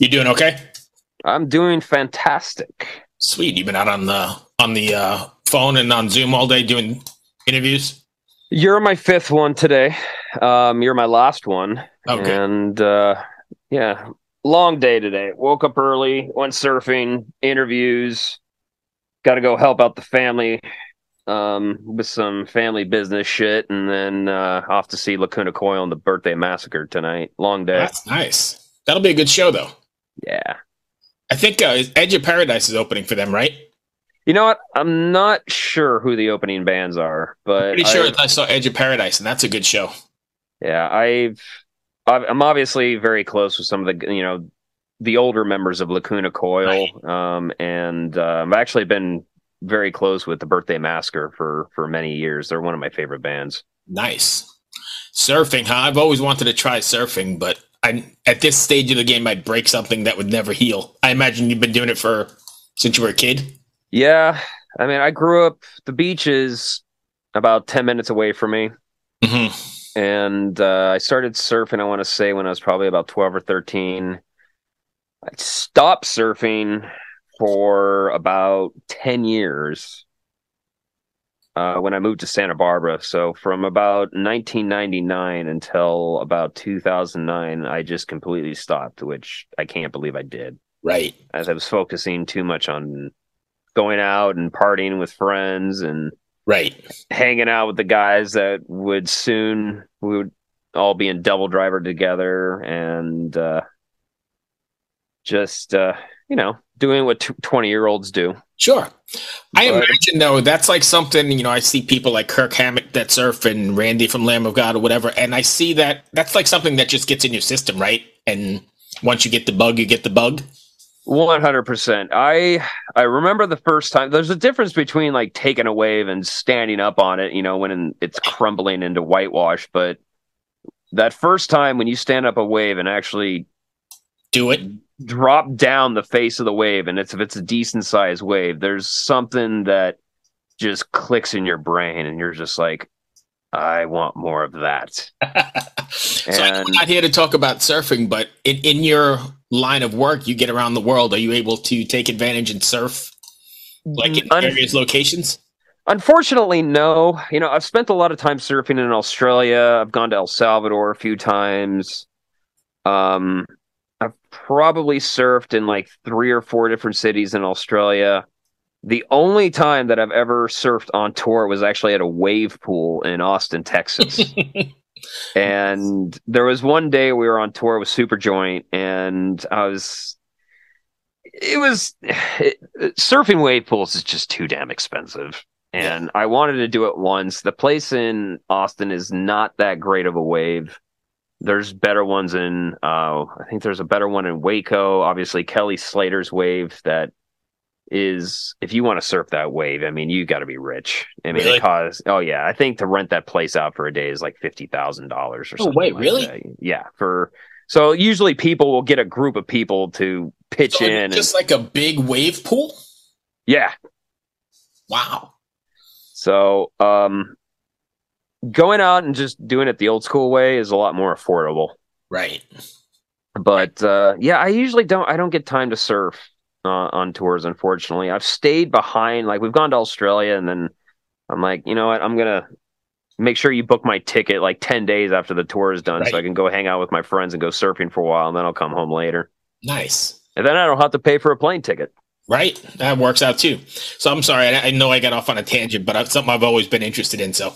You doing okay? I'm doing fantastic. Sweet. You've been out on the on the uh, phone and on Zoom all day doing interviews. You're my fifth one today. Um, you're my last one. Okay. And uh, yeah, long day today. Woke up early, went surfing, interviews. Got to go help out the family um, with some family business shit, and then uh, off to see Lacuna Coil and the birthday massacre tonight. Long day. That's nice. That'll be a good show, though. Yeah. I think uh, Edge of Paradise is opening for them, right? You know what? I'm not sure who the opening bands are, but Pretty sure I- I saw Edge of Paradise, and that's a good show. Yeah, I've I've- I'm obviously very close with some of the you know the older members of Lacuna Coil, um, and uh, I've actually been very close with the Birthday Massacre for for many years. They're one of my favorite bands. Nice. Surfing, huh? I've always wanted to try surfing, but I at this stage of the game, I'd break something that would never heal. I imagine you've been doing it for since you were a kid. Yeah, I mean, I grew up. The beach is about ten minutes away from me, hmm and uh, I started surfing. I want to say when I was probably about twelve or thirteen. I stopped surfing for about ten years uh, when I moved to Santa Barbara. So from about 1999 until about 2009, I just completely stopped, which I can't believe I did, Right. as I was focusing too much on going out and partying with friends and Right. hanging out with the guys that would soon we would all be in Devil Driver together and uh just uh you know doing what 20 year olds do Sure. I But- imagine though that's like something you know. I see people like Kirk Hammett that surf and Randy from Lamb of God or whatever, and I see that that's like something that just gets in your system, right? And once you get the bug, you get the bug. 100% i i remember the first time there's a difference between like taking a wave and standing up on it you know when it's crumbling into whitewash but that first time when you stand up a wave and actually Do it. drop down the face of the wave and it's if it's a decent sized wave there's something that just clicks in your brain and you're just like i want more of that so I know And- we're not here to talk about surfing, but in, in your line of work, you get around the world. Are you able to take advantage and surf like in Un- various locations? unfortunately no you know i've spent a lot of time surfing in australia i've gone to el salvador a few times um i've probably surfed in like three or four different cities in australia the only time that i've ever surfed on tour was actually at a wave pool in austin texas and there was one day we were on tour with Superjoint, and I was. It was it, surfing wave pools is just too damn expensive, and I wanted to do it once. The place in Austin is not that great of a wave. There's better ones in. Uh, I think there's a better one in Waco. Obviously, Kelly Slater's wave that is if you want to surf that wave, I mean, you got to be rich. I mean, Really? it costs. Oh yeah, I think to rent that place out for a day is like fifty thousand dollars or Oh, something. wait, like really? that. Yeah. For so usually people will get a group of people to pitch So in. it's And, just like a big wave pool. yeah. Wow. So um, going out and just doing it the old school way is a lot more affordable. Right. But uh, yeah, I usually don't. I don't get time to surf uh, on tours. Unfortunately, I've stayed behind. Like we've gone to Australia, and then I'm like, you know what? I'm gonna make sure you book my ticket like ten days after the tour is done, so I can go hang out with my friends and go surfing for a while, and then I'll come home later, Nice. and then I don't have to pay for a plane ticket. Right. That works out too. So I'm sorry. I, I know I got off on a tangent, but it's something I've always been interested in. So,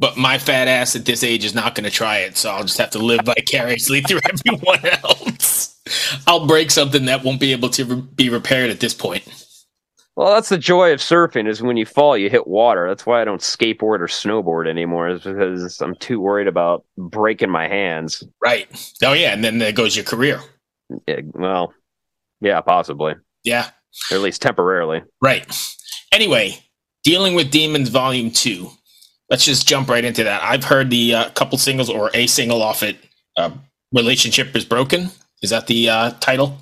but my fat ass at this age is not going to try it. So I'll just have to live vicariously through everyone else. I'll break something that won't be able to re- be repaired at this point. Well, that's the joy of surfing is when you fall, you hit water. That's why I don't skateboard or snowboard anymore, is because I'm too worried about breaking my hands. Right. Oh yeah. And then there goes your career. Yeah, well, yeah, possibly, Yeah. or at least temporarily. Right. Anyway, dealing with demons, volume two. Let's just jump right into that. I've heard the uh, couple singles or a single off it. Uh, Relationship is broken. Is that the uh, title?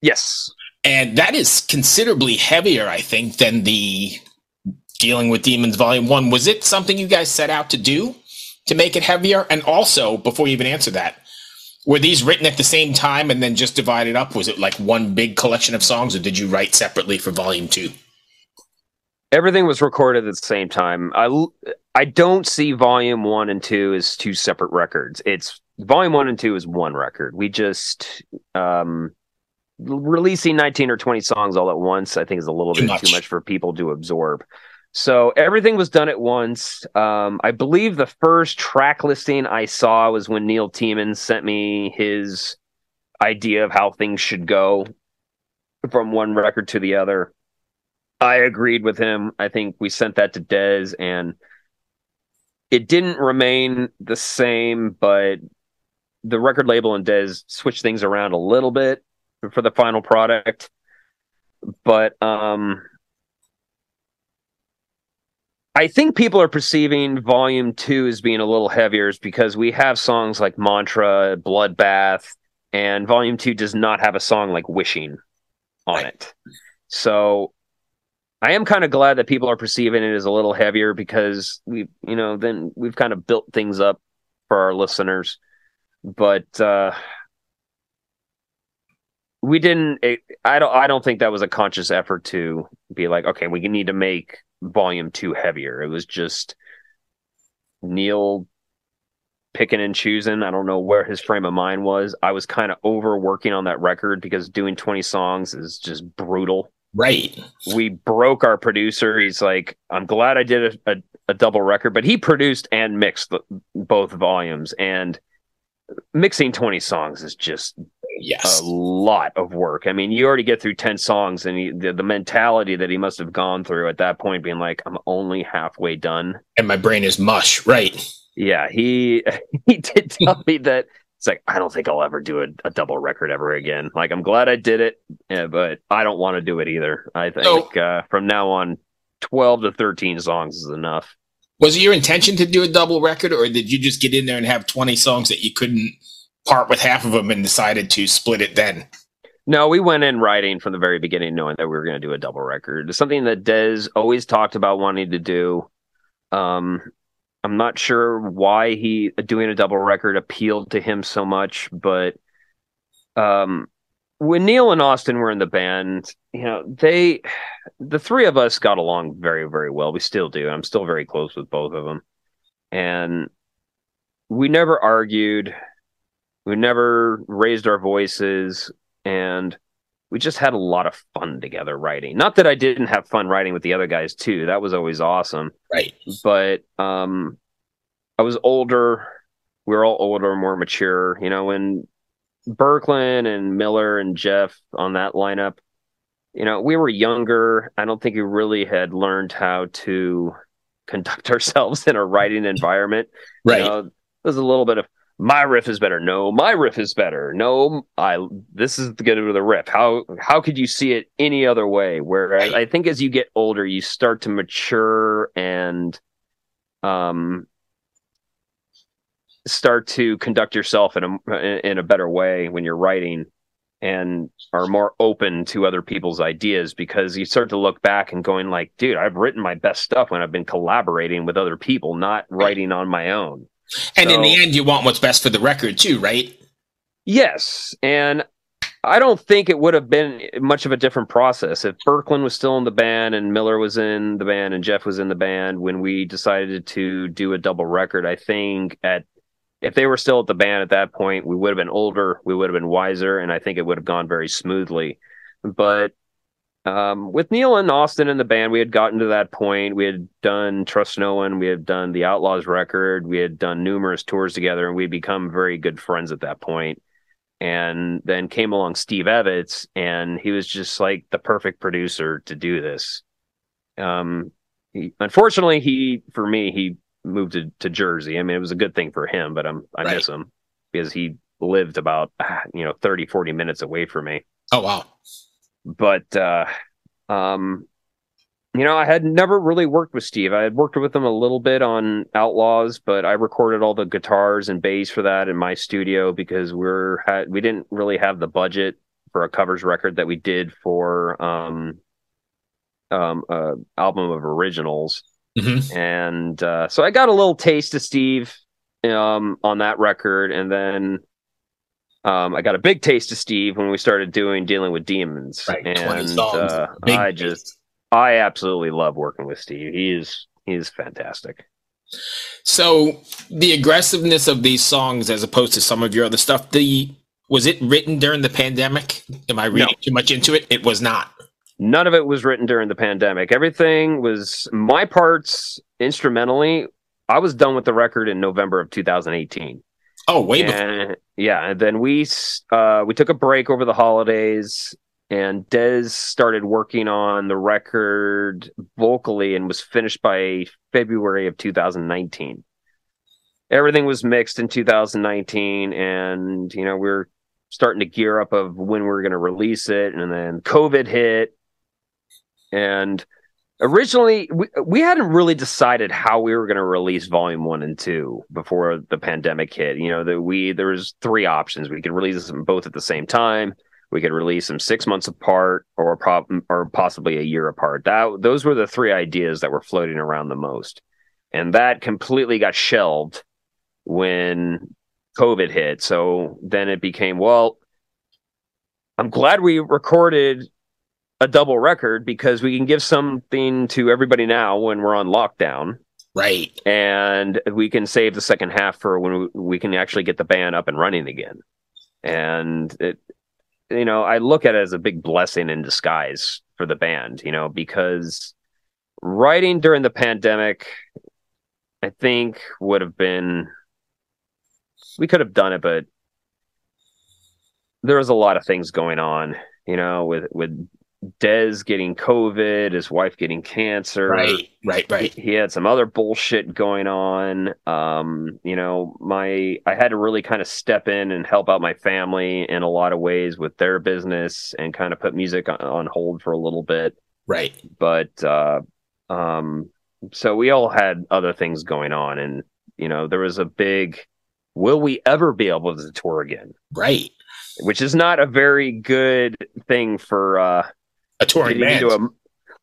Yes. And that is considerably heavier, I think, than the Dealing with Demons Volume 1. Was it something you guys set out to do? to make it heavier? And also, before you even answer that, were these written at the same time and then just divided up? Was it like one big collection of songs, or did you write separately for volume two? Everything was recorded at the same time. I I don't see volume one and two as two separate records. It's volume one and two is one record. We just um releasing 19 or 20 songs all at once, I think is a little too bit much. too much for people to absorb. So everything was done at once. Um, I believe the first track listing I saw was when Neal Tiemann sent me his idea of how things should go from one record to the other. I agreed with him. I think we sent that to Dez and it didn't remain the same, but the record label and Dez switched things around a little bit for the final product. But um I think people are perceiving volume two as being a little heavier because we have songs like Mantra, Bloodbath, and volume two does not have a song like Wishing on it. So I am kind of glad that people are perceiving it as a little heavier because we, you know, then we've kind of built things up for our listeners. But uh we didn't it, i don't i don't think that was a conscious effort to be like okay we need to make volume 2 heavier. It was just Neal picking and choosing. I don't know where his frame of mind was. I was kind of overworking on that record because doing 20 songs is just brutal right. We broke our producer. He's like i'm glad i did a, a, a double record but he produced and mixed the, both volumes. And mixing 20 songs is just yes. a lot of work. I mean you already get through 10 songs and he, the, the mentality that he must have gone through at that point being like i'm only halfway done. And my brain is mush. Right. Yeah. He he did tell me that it's like i don't think i'll ever do a, a double record ever again like i'm glad i did it yeah, but i don't want to do it either i think so, uh, from now on 12 to 13 songs is enough was it your intention to do a double record or did you just get in there and have 20 songs that you couldn't part with half of them and decided to split it then? No, we went in writing from the very beginning, knowing that we were going to do a double record. It's something that Dez always talked about wanting to do. Um, I'm not sure why he doing a double record appealed to him so much, but um, when Neal and Austin were in the band, you know, they, the three of us got along very, very well. We still do. I'm still very close with both of them. And we never argued we never raised our voices and we just had a lot of fun together writing. Not that I didn't have fun writing with the other guys too. That was always awesome. Right. But um I was older. We were all older, more mature. You know, when Berkland and Miller and Jeff on that lineup, you know, we were younger. I don't think we really had learned how to conduct ourselves in a writing environment. Right. You know, there's a little bit of my riff is better. No, my riff is better. No, I this is the good of the riff. How how could you see it any other way? Whereas I think as you get older, you start to mature and um start to conduct yourself in a in a better way when you're writing and are more open to other people's ideas because you start to look back and going like dude i've written my best stuff when i've been collaborating with other people not writing on my own and so, in the end, you want what's best for the record too, right? Yes, and I don't think it would have been much of a different process if Berkland was still in the band and Miller was in the band and Jeff was in the band when we decided to do a double record. I think at if they were still at the band at that point, we would have been older, we would have been wiser, and I think it would have gone very smoothly. But um, with Neal and Austin in the band, we had gotten to that point. We had done Trust No One, we had done the Outlaws record, we had done numerous tours together, and we'd become very good friends at that point. And then came along Steve Evetts, and he was just like the perfect producer to do this. Um, he, unfortunately, he for me he moved to, to Jersey. I mean, it was a good thing for him, but I'm I right. miss him because he lived about you know 30 40 minutes away from me. Oh wow but uh, um, you know, I had never really worked with Steve. I had worked with him a little bit on Outlaws, but I recorded all the guitars and bass for that in my studio because we're had we didn't really have the budget for a covers record that we did for um um uh album of originals. Mm-hmm. And uh, so I got a little taste of Steve um, on that record, and then um, I got a big taste of Steve when we started doing dealing with demons, Right, and uh, I taste. just I absolutely love working with Steve. He is he is fantastic. So the aggressiveness of these songs, as opposed to some of your other stuff, the was it written during the pandemic? Am I reading too much into it? It was not. None of it was written during the pandemic. Everything was my parts instrumentally. I was done with the record in November of 2018. Oh, way before. yeah, and then we uh, we took a break over the holidays, and Dez started working on the record vocally and was finished by February of 2019. Everything was mixed in 2019, and you know we are starting to gear up of when we are going to release it, and then COVID hit, and originally we, we hadn't really decided how we were going to release volume one and two before the pandemic hit. You know that we there was three options. We could release them both at the same time. We could release them six months apart or or possibly a year apart. That those were the three ideas that were floating around the most. And that completely got shelved when covid hit. So then it became well i'm glad we recorded a double record because we can give something to everybody now when we're on lockdown Right. and we can save the second half for when we, can actually get the band up and running again and it you know i look at it as a big blessing in disguise for the band you know because writing during the pandemic i think would have been we could have done it but there was a lot of things going on you know with with Dez getting COVID, his wife getting cancer. Right. Right. Right. He, he had some other bullshit going on. Um, you know, my I had to really kind of step in and help out my family in a lot of ways with their business and kind of put music on, on hold for a little bit. Right. But uh um so we all had other things going on and you know, there was a big will we ever be able to tour again? Right. Which is not a very good thing for uh A touring band. a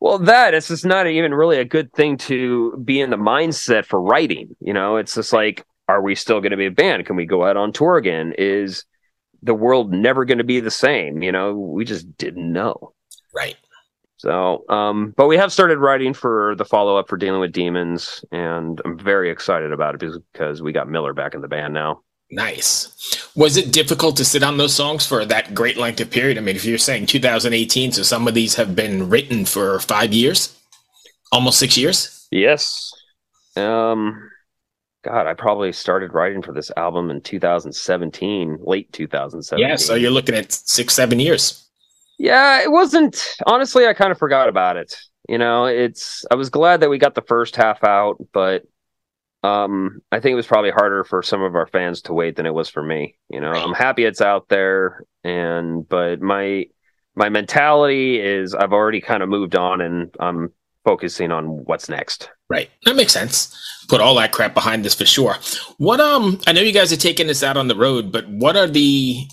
well that it's just not even really a good thing to be in the mindset for writing you know? It's just like are we still going to be a band? Can we go out on tour again? Is the world never going to be the same you know? We just didn't know. Right. so um but we have started writing for the follow-up for dealing with demons and i'm very excited about it because we got miller back in the band now Nice. Was it difficult to sit on those songs for that great length of period? I mean, if you're saying 2018, so some of these have been written for five years, almost six years. yes um god i probably started writing for this album in 2017 late 2017 Yeah. So you're looking at six, seven years. Yeah, it wasn't honestly I kind of forgot about it. You know, it's I was glad that we got the first half out, but um I think it was probably harder for some of our fans to wait than it was for me. You know, I'm happy it's out there and but my my mentality is I've already kind of moved on and I'm focusing on what's next. Right. That makes sense. Put all that crap behind this for sure. What um I know you guys are taking this out on the road, but what are the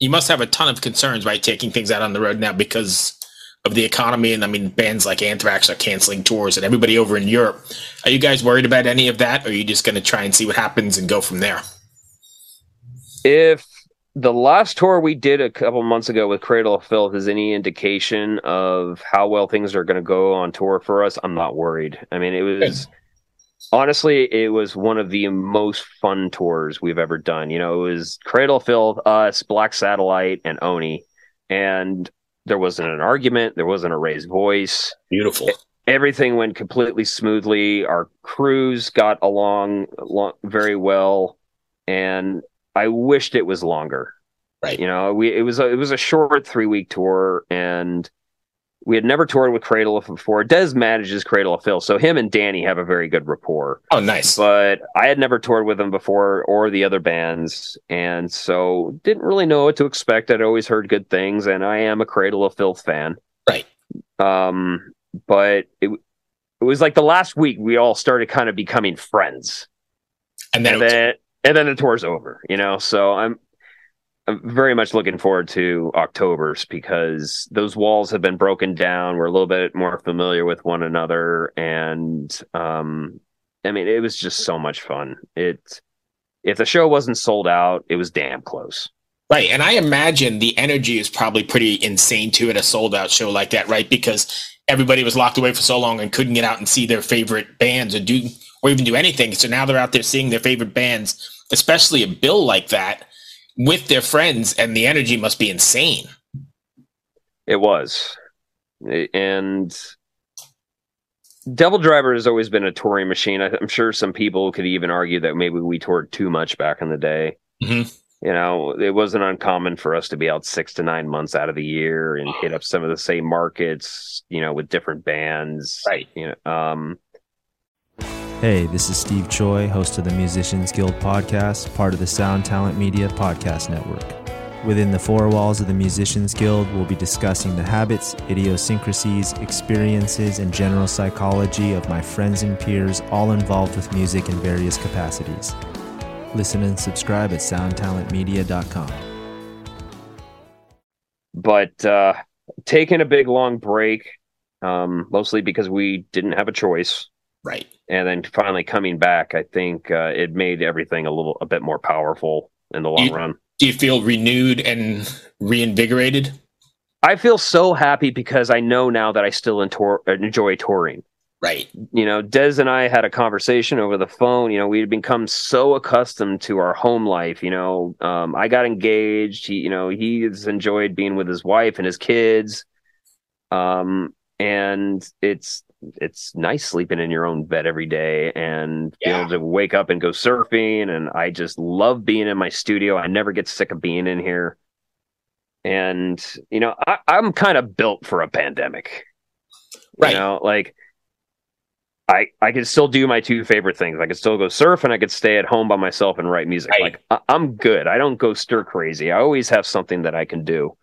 you must have a ton of concerns, right, taking things out on the road now because of the economy and I mean bands like Anthrax are canceling tours and everybody over in Europe. Are you guys worried about any of that or are you just gonna try and see what happens and go from there? If the last tour we did a couple months ago with Cradle of Filth is any indication of how well things are going to go on tour for us, I'm not worried. I mean, it was honestly, it was one of the most fun tours we've ever done. You know, it was Cradle of Filth, us, Black Satellite, and Oni, and there wasn't an argument, there wasn't a raised voice Beautiful. everything went completely smoothly. Our crews got along lo- very well, and I wished it was longer. Right. You know, we it was a, it was a short three week tour, and we had never toured with Cradle of before. Dez manages Cradle of Filth, so him and Danny have a very good rapport. Oh nice. But I had never toured with them before or the other bands, and so didn't really know what to expect. I'd always heard good things, and I am a Cradle of Filth fan. Right. Um, but it it was like the last week we all started kind of becoming friends, And then, and it was- then and then the tour's over. You know, so I'm. I'm very much looking forward to October's because those walls have been broken down. We're a little bit more familiar with one another, and um, I mean, it was just so much fun. It if the show wasn't sold out, it was damn close. Right. And I imagine the energy is probably pretty insane too at a sold out show like that, right? Because everybody was locked away for so long and couldn't get out and see their favorite bands or do or even do anything. So now they're out there seeing their favorite bands, especially a bill like that with their friends, and the energy must be insane. It was. And Devil Driver has always been a touring machine. I'm sure some people could even argue that maybe we toured too much back in the day. Mm-hmm. You know, it wasn't uncommon for us to be out six to nine months out of the year and hit up some of the same markets, you know, with different bands. Right. You know, um, Hey, this is Steve Choi, host of the Musicians Guild podcast, part of the Sound Talent Media Podcast Network. Within the four walls of the Musicians Guild, we'll be discussing the habits, idiosyncrasies, experiences, and general psychology of my friends and peers, all involved with music in various capacities. Listen and subscribe at soundtalentmedia.com. but uh, taking a big long break, um, mostly because we didn't have a choice. Right. And then finally coming back, I think uh, it made everything a little a bit more powerful in the long You- run. Do you feel renewed and reinvigorated? I feel so happy because I know now that I still enjoy touring. Right. You know, Dez and I had a conversation over the phone. You know, we had become so accustomed to our home life. You know, um, I got engaged. He, you know, he's enjoyed being with his wife and his kids. Um, and it's it's nice sleeping in your own bed every day and Yeah. able to wake up and go surfing. And I just love being in my studio. I never get sick of being in here. And you know, I, I'm kind of built for a pandemic. Right. You know, like I I can still do my two favorite things. I can still go surf and I could stay at home by myself and write music. Right. Like I, I'm good. I don't go stir crazy. I always have something that I can do.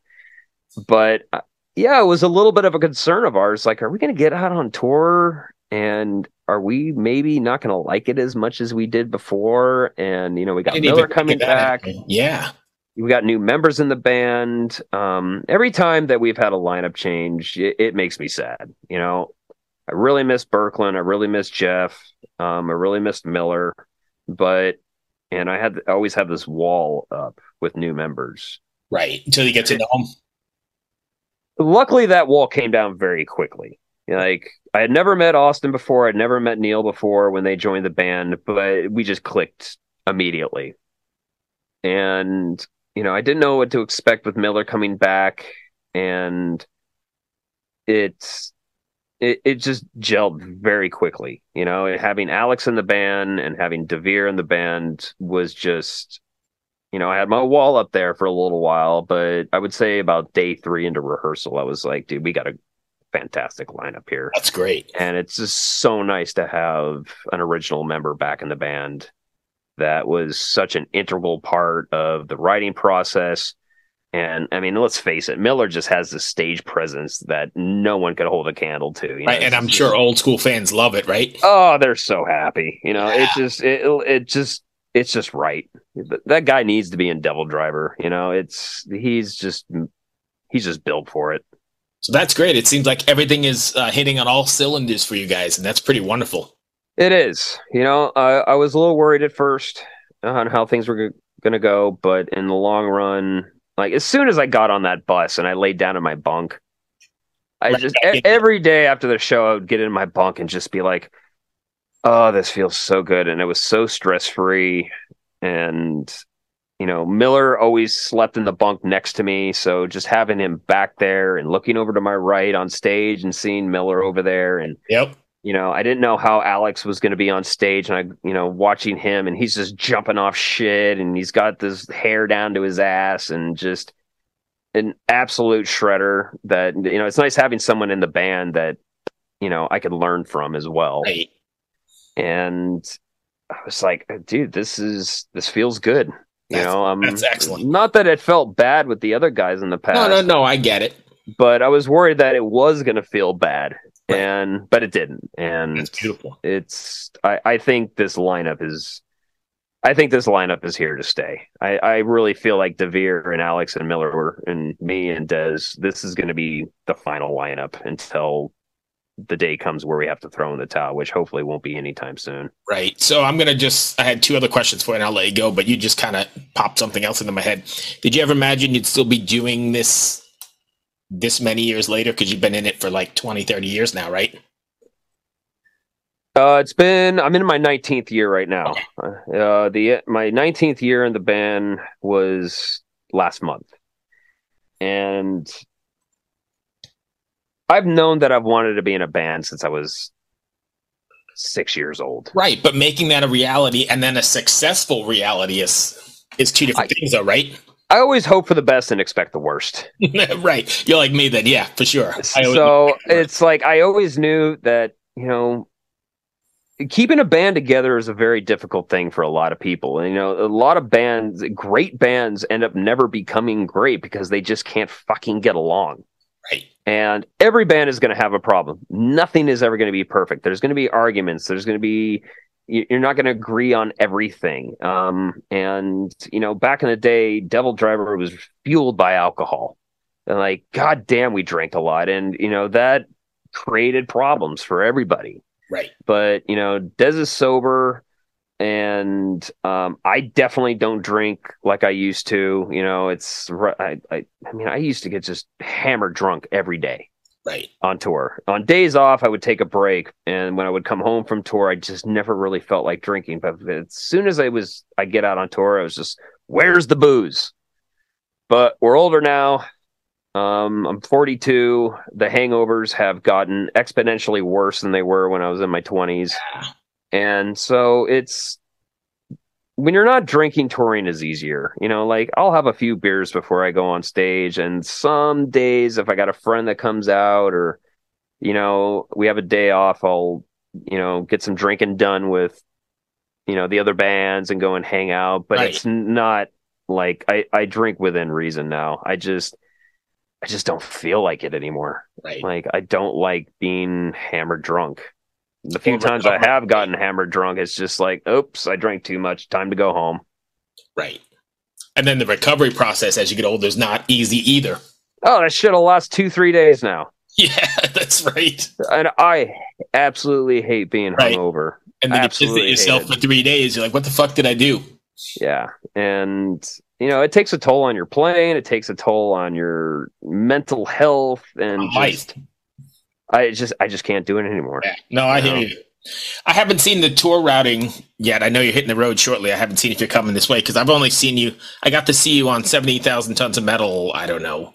But uh, yeah, it was a little bit of a concern of ours. Like, are we going to get out on tour? And are we maybe not going to like it as much as we did before? And you know, we got Miller coming think of that. back Yeah. we got new members in the band. Um, every time that we've had a lineup change, it, it makes me sad. You know, I really miss Birkland. I really miss Jeff. Um, I really missed Miller, but and I had I always have this wall up with new members. Right. Until you get to know them. Luckily, that wall came down very quickly. Like I had never met Austin before. I'd never met Neal before when they joined the band, but we just clicked immediately. And you know, I didn't know what to expect with Miller coming back, and it's it, it just gelled very quickly. You know, having Alex in the band and having Devere in the band was just you know, I had my wall up there for a little while, but I would say about day three into rehearsal, I was like, dude, we got a fantastic lineup here. That's great. And it's just so nice to have an original member back in the band that was such an integral part of the writing process. And I mean, let's face it, Miller just has this stage presence that no one could hold a candle to. You know, Right. And I'm sure old school fans love it, right? Oh, they're so happy. You know, it just it it just it's just right. That guy needs to be in Devil Driver. You know, it's he's just he's just built for it. So that's great. It seems like everything is uh, hitting on all cylinders for you guys, and that's pretty wonderful. It is. You know, I I was a little worried at first on how things were g- going to go, but in the long run, like as soon as I got on that bus and I laid down in my bunk, I just every day after the show I would get in my bunk and just be like, "Oh, this feels so good," and it was so stress free. And you know, Miller always slept in the bunk next to me, so just having him back there and looking over to my right on stage and seeing Miller over there and Yep. you know, I didn't know how Alex was going to be on stage, and I, you know, watching him, and he's just jumping off shit, and he's got this hair down to his ass, and just an absolute shredder. That you know, it's nice having someone in the band that you know I could learn from as well. Right. And I was like, dude, this is this feels good. You That's- know, um, that's excellent. Not that it felt bad with the other guys in the past No, no, no. I get it. but I was worried that it was going to feel bad, Right. and but it didn't. And it's beautiful. it's I, I think this lineup is I think this lineup is here to stay. I, I really feel like Devere and Alex and Miller were and me and Dez, this is gonna be the final lineup until the day comes where we have to throw in the towel, which hopefully won't be anytime soon. Right. So I'm gonna just I had two other questions for you and I'll let you go, but you just kind of popped something else into my head. Did you ever imagine you'd still be doing this this many years later? Because you've been in it for like 20, 30 years now, right? Uh, it's been I'm in my 19th year right now. Uh, the my 19th year in the band was last month, and I've known that I've wanted to be in a band since I was six years old. Right, but making that a reality and then a successful reality is is two different I- things, though, right? I always hope for the best and expect the worst. right. You're like me then, yeah, for sure. So it's like I always knew that you know keeping a band together is a very difficult thing for a lot of people. And, you know, a lot of bands, great bands, end up never becoming great because they just can't fucking get along. And every band is going to have a problem. Nothing is ever going to be perfect. There's going to be arguments. There's going to be you- you're not going to agree on everything. Um, and you know, back in the day, Devil Driver was fueled by alcohol. And like, god damn, we drank a lot, and you know that created problems for everybody. Right. But you know, Dez is sober, and um, I definitely don't drink like I used to. You know, it's I, I I mean, I used to get just hammered drunk every day Right. on tour. On days off, I would take a break, and when I would come home from tour, I just never really felt like drinking. But as soon as I was, I get out on tour, I was just, "Where's the booze?" But we're older now. Um, I'm 42. The hangovers have gotten exponentially worse than they were when I was in my 20s, and so it's when you're not drinking, touring is easier. You know, like I'll have a few beers before I go on stage, and some days if I got a friend that comes out, or you know, we have a day off, I'll you know get some drinking done with you know the other bands and go and hang out. But Right. it's not like I I drink within reason now. I just I just don't feel like it anymore. Right. Like I don't like being hammered drunk. The few Or times I have gotten hammered drunk, it's just like, oops, I drank too much. Time to go home. Right. And then the recovery process as you get older is not easy either. Oh, that shit'll last two, three days now. Yeah, that's right. And I absolutely hate being Right. hungover. And then you Absolutely visit yourself for three days. You're like, what the fuck did I do? Yeah. And you know, it takes a toll on your playing, it takes a toll on your mental health and Life. just I just I just can't do it anymore. Yeah. No, I hear No. you. I haven't seen the tour routing yet. I know you're hitting the road shortly. I haven't seen if you're coming this way because I've only seen you. I got to see you on 70,000 tons of metal. I don't know,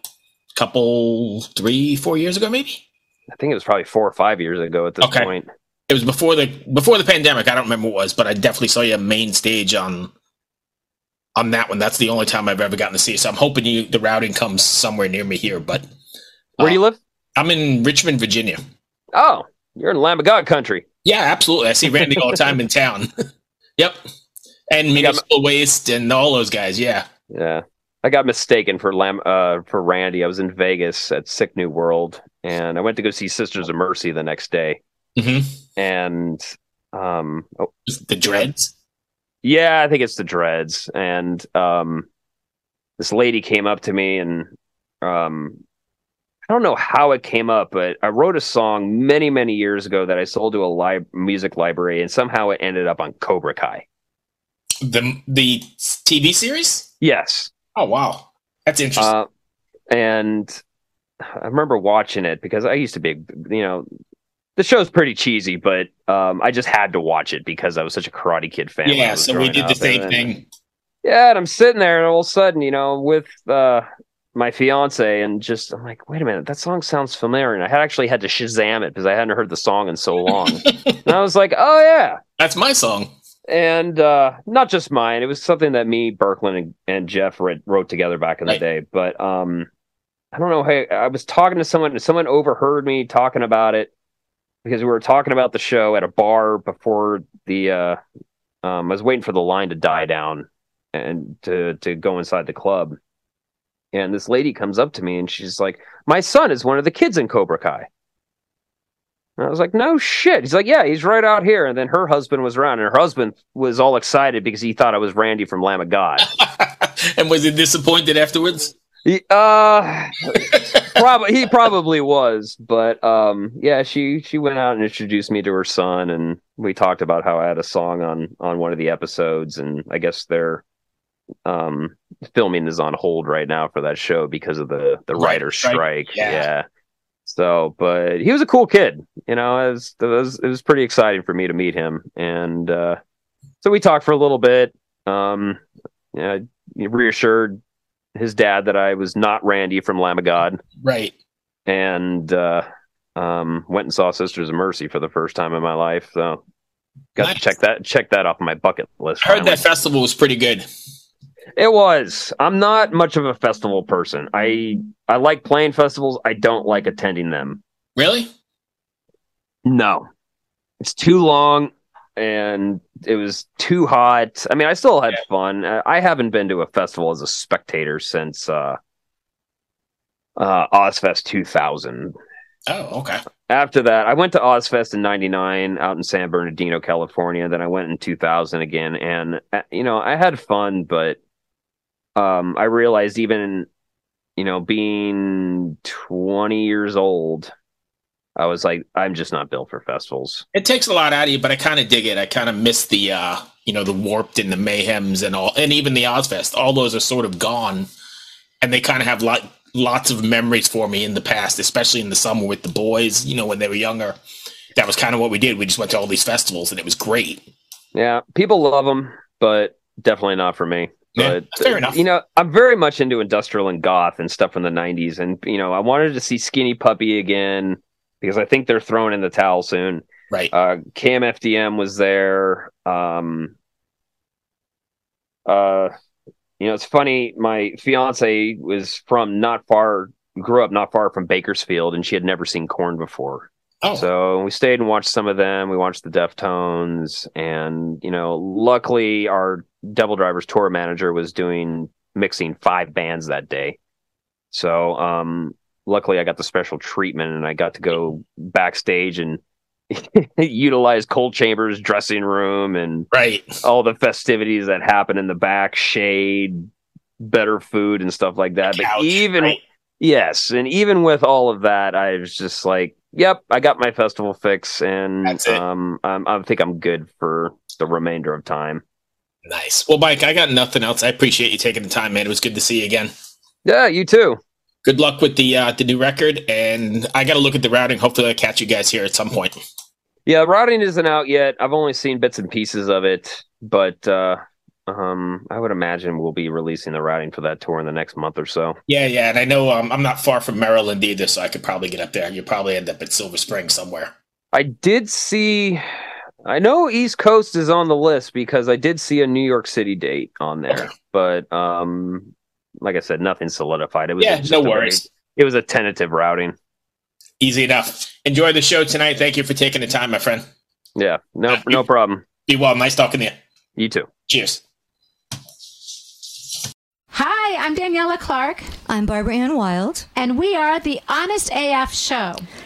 couple, three, four years ago, maybe. I think it was probably four or five years ago at this Okay. point. It was before the before the pandemic. I don't remember what it was, but I definitely saw you main stage on on that one. That's the only time I've ever gotten to see you. So I'm hoping you the routing comes somewhere near me here. But Where do you uh, live? I'm in Richmond, Virginia. Oh, you're in Lamb of God country. Yeah, absolutely. I see Randy all the time in town. yep. And Municipal Waste and all those guys. Yeah. Yeah. I got mistaken for Lam uh for Randy. I was in Vegas at Sick New World and I went to go see Sisters of Mercy the next day. hmm And um oh, The dreads. yeah, I think it's the dreads. And um this lady came up to me and um I don't know how it came up, but I wrote a song many, many years ago that I sold to a li- music library, and somehow it ended up on Cobra Kai. The the TV series. Yes, Oh wow, that's interesting. Uh, and I remember watching it because I used to be, you know, the show's pretty cheesy, but um, I just had to watch it because I was such a Karate Kid fan. yeah, so we did the same and- thing. Yeah, and I'm sitting there, and all of a sudden, you know, with uh, my fiance, and just I'm like, wait a minute, that song sounds familiar, and I had actually had to Shazam it because I hadn't heard the song in so long, and I was like, oh yeah, That's my song. and uh, not just mine. It was something that me, Berkland, and, and Jeff read, wrote together back in the day. But um, I don't know. Hey, I was talking to someone, and someone overheard me talking about it because we were talking about the show at a bar before the. Uh, um, I was waiting for the line to die down and to to go inside the club. And this lady comes up to me and she's like, "My son is one of the kids in Cobra Kai." And I was like, no shit. He's like, yeah, he's right out here. And then her husband was around, and her husband was all excited because he thought I was Randy from Lamb of God. and was he disappointed afterwards? He- uh, probably he probably was, but um, yeah, she she went out and introduced me to her son, and we talked about how I had a song on on one of the episodes, and I guess their um filming is on hold right now for that show because of the the writer strike, yeah. Yeah. So, but he was a cool kid, you know. It was, it was it was pretty exciting for me to meet him, and uh, so we talked for a little bit. Um, yeah, he reassured his dad that I was not Randy from Lamb of God, Right. and uh, um, went and saw Sisters of Mercy for the first time in my life. So, got Nice. to check that check that off my bucket list. I heard finally. that festival was pretty good. It was. I'm not much of a festival person. I I like playing festivals. I don't like attending them. Really? No, it's too long and it was too hot. I mean, I still had Yeah. fun. I haven't been to a festival as a spectator since uh, uh, Ozzfest 2000. Oh, okay. After that, I went to Ozzfest in '99 out in San Bernardino, California. Then I went in 2000 again, and uh, you know, I had fun, but um, I realized even you know, being 20 years old, I was like, I'm just not built for festivals. It takes a lot out of you, but I kind of dig it. I kind of miss the, uh, you know, the warped and the mayhems and all, and even the Ozzfest. All those are sort of gone, and they kind of have lot, lots of memories for me in the past, especially in the summer with the boys. You know, when they were younger, that was kind of what we did. We just went to all these festivals, and it was great. Yeah, people love them, but definitely not for me. Yeah, But fair enough. You know, I'm very much into industrial and goth and stuff from the '90s, and you know, I wanted to see Skinny Puppy again because I think they're throwing in the towel soon. Right. Uh, KMFDM was there. Um, uh, you know, it's funny. My fiance was from not far, grew up not far from Bakersfield, and she had never seen Korn before. oh, So we stayed and watched some of them. We watched the Deftones, and you know, luckily our Devil Drivers tour manager was doing mixing five bands that day. So um, luckily I got the special treatment, and I got to go backstage and utilize Coal Chamber's dressing room and right. all the festivities that happen in the back, shade, better food, and stuff like that. But even right? Yes, and even with all of that, I was just like, "Yep, I got my festival fix, and um, I'm, I think I'm good for the remainder of time." Nice. Well, Mike, I got nothing else. I appreciate you taking the time, man. It was good to see you again. Yeah, you too. Good luck with the uh, the new record, and I got to look at the routing. Hopefully, I catch you guys here at some point. Yeah, routing isn't out yet. I've only seen bits and pieces of it, but uh, um, I would imagine we'll be releasing the routing for that tour in the next month or so. Yeah, yeah, and I know um, I'm not far from Maryland either, so I could probably get up there. You'll probably end up at Silver Spring somewhere. I did see. I know East Coast is on the list because I did see a New York City date on there, Okay. but um, like I said, nothing solidified. It was Yeah, just no a very- worries. it was a tentative routing. Easy enough. Enjoy the show tonight. Thank you for taking the time, my friend. Yeah, no, Uh, no problem. Be well. Nice talking to you. You too. Cheers. Hi, I'm Daniela Clark, I'm Barbara Ann Wild. and we are the Honest AF Show.